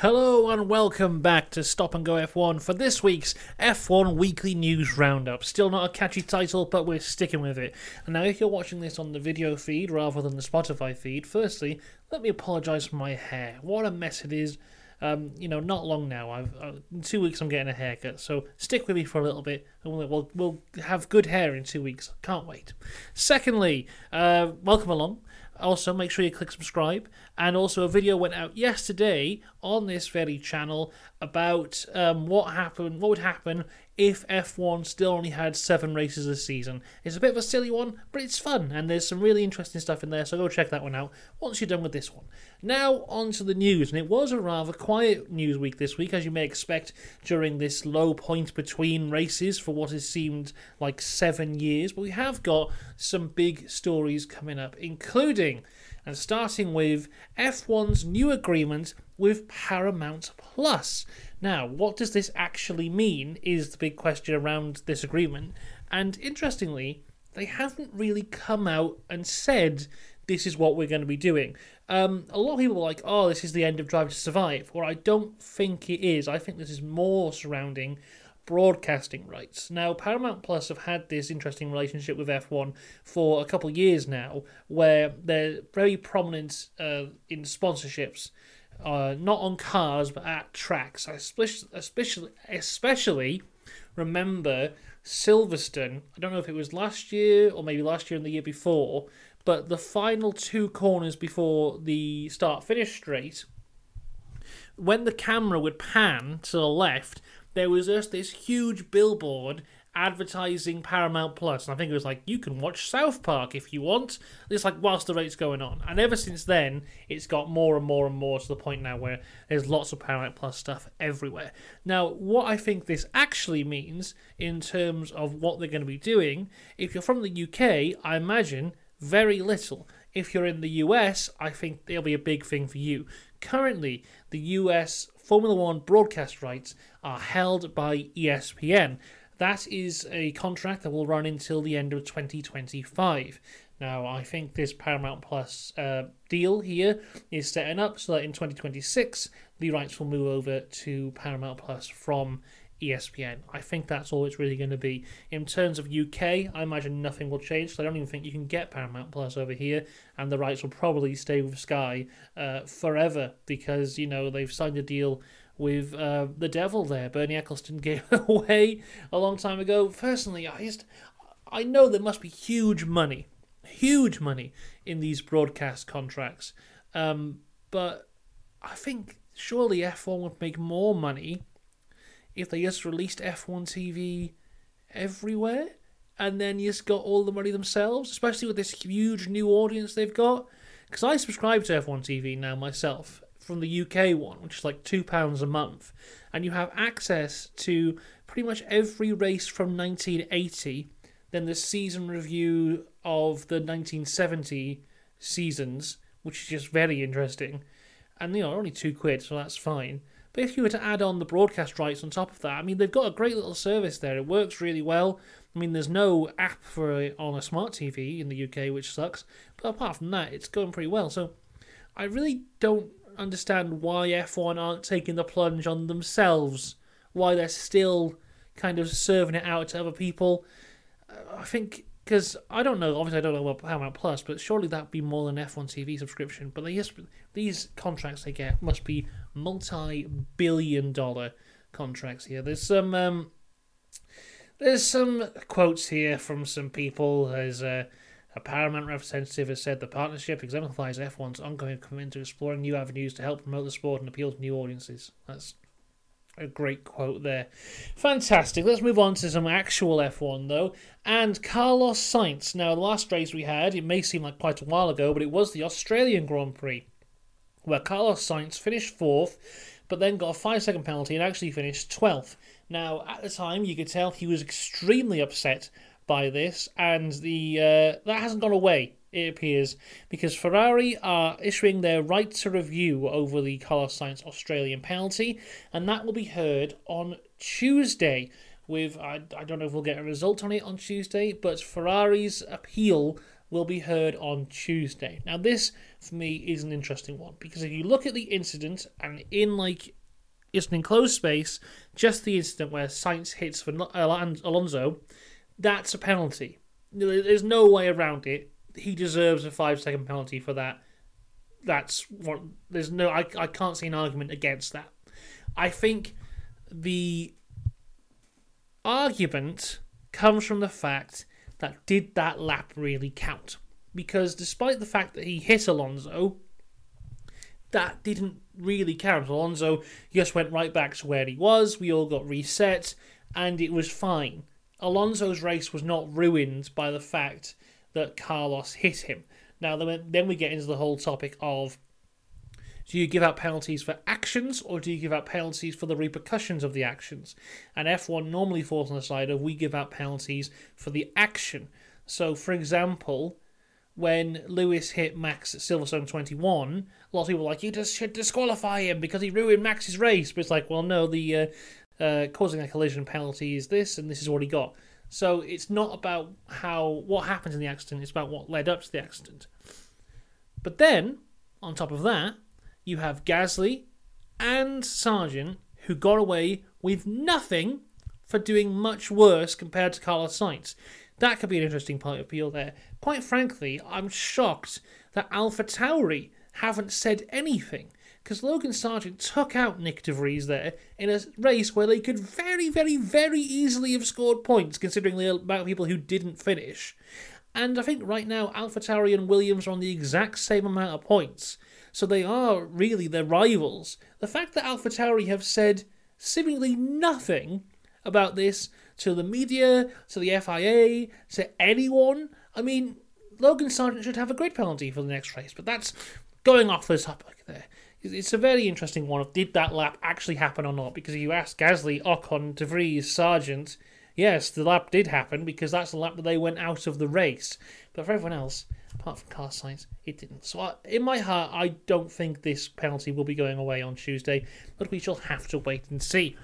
Hello and welcome back to Stop and Go F1 for this week's F1 Weekly News Roundup. Still not a catchy title, but we're sticking with it. And now, if you're watching this on the video feed rather than the Spotify feed, firstly, let me apologise for my hair. What a mess it is. Um, you know, not long now. I've uh, in two weeks I'm getting a haircut, so stick with me for a little bit, and we'll we'll, we'll have good hair in two weeks. Can't wait. Secondly, uh, welcome along. Also, make sure you click subscribe. And also, a video went out yesterday on this very channel about um, what happened, what would happen if F1 still only had seven races a season. It's a bit of a silly one, but it's fun, and there's some really interesting stuff in there. So go check that one out once you're done with this one. Now on to the news, and it was a rather quiet news week this week, as you may expect during this low point between races for what has seemed like seven years. But we have got some big stories coming up, including and starting with F1's new agreement with Paramount Plus. Now, what does this actually mean is the big question around this agreement. And interestingly, they haven't really come out and said this is what we're going to be doing. Um, a lot of people are like, oh, this is the end of Drive to Survive. Well, I don't think it is. I think this is more surrounding broadcasting rights. Now, Paramount Plus have had this interesting relationship with F1 for a couple of years now, where they're very prominent uh, in sponsorships, uh, not on cars but at tracks. I especially, especially, especially remember Silverstone. I don't know if it was last year or maybe last year and the year before, but the final two corners before the start finish straight. When the camera would pan to the left, there was just this huge billboard advertising Paramount Plus, and I think it was like you can watch South Park if you want. It's like whilst the rate's going on, and ever since then, it's got more and more and more to the point now where there's lots of Paramount Plus stuff everywhere. Now, what I think this actually means in terms of what they're going to be doing, if you're from the UK, I imagine very little. If you're in the US, I think it'll be a big thing for you. Currently, the US Formula One broadcast rights are held by ESPN. That is a contract that will run until the end of 2025. Now, I think this Paramount Plus uh, deal here is setting up so that in 2026 the rights will move over to Paramount Plus from ESPN. I think that's all it's really going to be. In terms of UK, I imagine nothing will change. So I don't even think you can get Paramount Plus over here, and the rights will probably stay with Sky uh, forever because you know they've signed a deal with uh, the devil there. Bernie Ecclestone gave away a long time ago. Personally, I just I know there must be huge money, huge money in these broadcast contracts, um, but I think surely F1 would make more money if they just released F1 TV everywhere and then just got all the money themselves, especially with this huge new audience they've got. Because I subscribe to F1 TV now myself from the UK one, which is like £2 a month, and you have access to pretty much every race from 1980, then the season review of the 1970 seasons, which is just very interesting. And you know, only two quid, so that's fine. But if you were to add on the broadcast rights on top of that, I mean, they've got a great little service there. It works really well. I mean, there's no app for a, on a smart TV in the UK, which sucks. But apart from that, it's going pretty well. So I really don't understand why F1 aren't taking the plunge on themselves. Why they're still kind of serving it out to other people. Uh, I think because I don't know. Obviously, I don't know about Paramount Plus, but surely that'd be more than F1 TV subscription. But they just, these contracts they get must be multi-billion-dollar contracts here. There's some um, there's some quotes here from some people. There's a, a Paramount representative has said the partnership exemplifies F1's ongoing commitment to exploring new avenues to help promote the sport and appeal to new audiences. That's a great quote there. Fantastic. Let's move on to some actual F1 though. And Carlos Sainz. Now, the last race we had, it may seem like quite a while ago, but it was the Australian Grand Prix, where Carlos Sainz finished fourth, but then got a five second penalty and actually finished 12th. Now, at the time, you could tell he was extremely upset by this, and the uh, that hasn't gone away it appears, because Ferrari are issuing their right to review over the Carlos Sainz Australian penalty, and that will be heard on Tuesday. With I, I don't know if we'll get a result on it on Tuesday, but Ferrari's appeal will be heard on Tuesday. Now, this for me is an interesting one because if you look at the incident and in like it's an enclosed space, just the incident where Sainz hits for uh, Alonso, that's a penalty. There's no way around it. He deserves a five second penalty for that. That's what. There's no. I, I can't see an argument against that. I think the argument comes from the fact that did that lap really count? Because despite the fact that he hit Alonso, that didn't really count. Alonso just went right back to where he was. We all got reset, and it was fine. Alonso's race was not ruined by the fact that Carlos hit him. Now, then we get into the whole topic of do you give out penalties for actions or do you give out penalties for the repercussions of the actions? And F1 normally falls on the side of we give out penalties for the action. So, for example, when Lewis hit Max at Silverstone 21, a lot of people were like, you just should disqualify him because he ruined Max's race. But it's like, well, no, the uh, uh, causing a collision penalty is this, and this is what he got. So it's not about how what happened in the accident; it's about what led up to the accident. But then, on top of that, you have Gasly and Sargent who got away with nothing for doing much worse compared to Carlos Sainz. That could be an interesting point of appeal there. Quite frankly, I'm shocked that Alpha Tauri haven't said anything because Logan Sargent took out Nick de Vries there in a race where they could very, very, very easily have scored points considering the amount of people who didn't finish. And I think right now Alpha Tauri and Williams are on the exact same amount of points. So they are really their rivals. The fact that Alpha Tauri have said seemingly nothing about this to the media, to the FIA, to anyone, I mean, Logan Sargent should have a grid penalty for the next race, but that's going off the topic there it's a very interesting one of did that lap actually happen or not? Because you ask Gasly, Ocon, De Vries, Sargent, yes, the lap did happen because that's the lap that they went out of the race. But for everyone else, apart from Carlos Sainz, it didn't. So I, in my heart, I don't think this penalty will be going away on Tuesday, but we shall have to wait and see.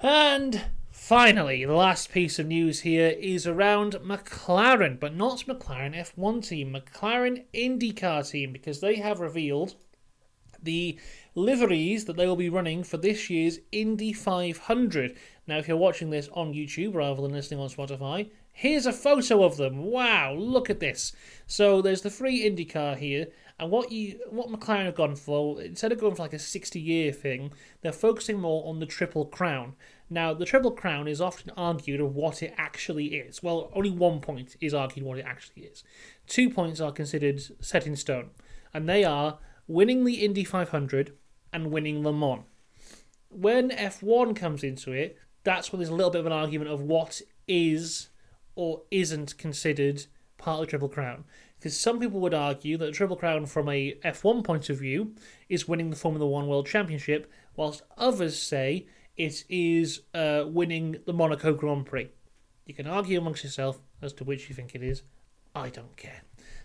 And finally, the last piece of news here is around McLaren, but not McLaren F1 team, McLaren IndyCar team, because they have revealed the liveries that they will be running for this year's Indy 500. Now, if you're watching this on YouTube rather than listening on Spotify, here's a photo of them. Wow, look at this. So there's the free IndyCar here, and what you what McLaren have gone for, instead of going for like a 60 year thing, they're focusing more on the Triple Crown. Now, the Triple Crown is often argued of what it actually is. Well, only one point is argued what it actually is. Two points are considered set in stone, and they are winning the Indy 500 and winning Le Mans. When F1 comes into it, that's when there's a little bit of an argument of what is or isn't considered part of the Triple Crown. Because some people would argue that the Triple Crown, from a F1 point of view, is winning the Formula One World Championship, whilst others say it is uh, winning the Monaco Grand Prix. You can argue amongst yourself as to which you think it is. I don't care.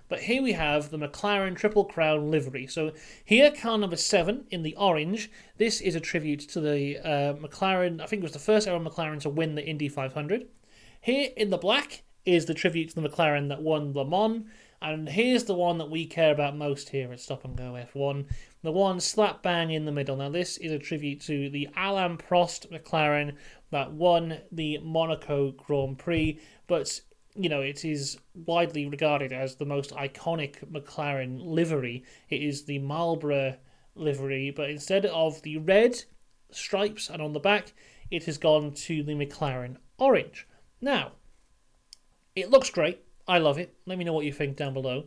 But here we have the McLaren Triple Crown livery. So here, car number seven in the orange. This is a tribute to the uh, McLaren. I think it was the first ever McLaren to win the Indy 500. Here in the black is the tribute to the McLaren that won Le Mans. And here's the one that we care about most here at Stop and Go F1. The one slap bang in the middle. Now, this is a tribute to the Alain Prost McLaren that won the Monaco Grand Prix. But you know, it is widely regarded as the most iconic McLaren livery. It is the Marlboro livery, but instead of the red stripes and on the back, it has gone to the McLaren orange. Now, it looks great. I love it. Let me know what you think down below.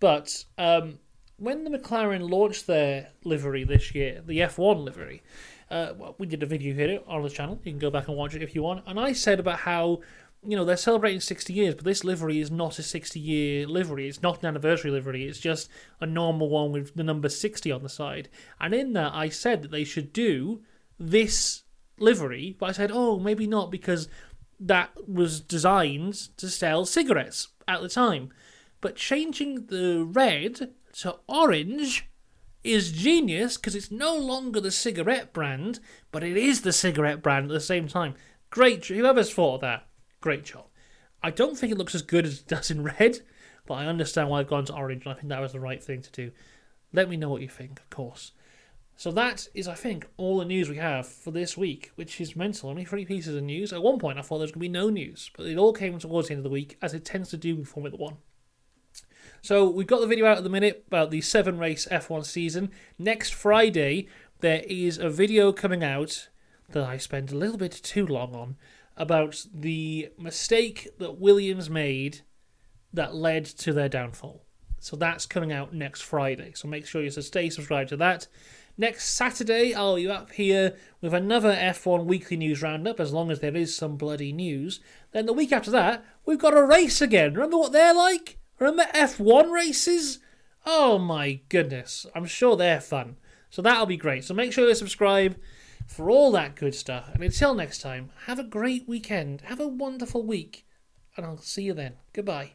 But um, when the McLaren launched their livery this year, the F1 livery, uh, we did a video here on the channel. You can go back and watch it if you want. And I said about how you know, they're celebrating 60 years, but this livery is not a 60 year livery. It's not an anniversary livery. It's just a normal one with the number 60 on the side. And in that, I said that they should do this livery, but I said, oh, maybe not because that was designed to sell cigarettes at the time. But changing the red to orange is genius because it's no longer the cigarette brand, but it is the cigarette brand at the same time. Great, whoever's thought of that Great job. I don't think it looks as good as it does in red, but I understand why I've gone to Orange, and I think that was the right thing to do. Let me know what you think, of course. So that is, I think, all the news we have for this week, which is mental. Only three pieces of news. At one point, I thought there was going to be no news, but it all came towards the end of the week, as it tends to do with Formula One. So we've got the video out at the minute about the seven race F1 season. Next Friday, there is a video coming out that I spent a little bit too long on about the mistake that Williams made that led to their downfall. So that's coming out next Friday. So make sure you stay subscribed to that. Next Saturday, I'll be up here with another F1 weekly news roundup, as long as there is some bloody news. Then the week after that, we've got a race again. Remember what they're like? Remember F1 races? Oh my goodness. I'm sure they're fun. So that'll be great. So make sure you subscribe for all that good stuff. And until next time, have a great weekend. Have a wonderful week. And I'll see you then. Goodbye.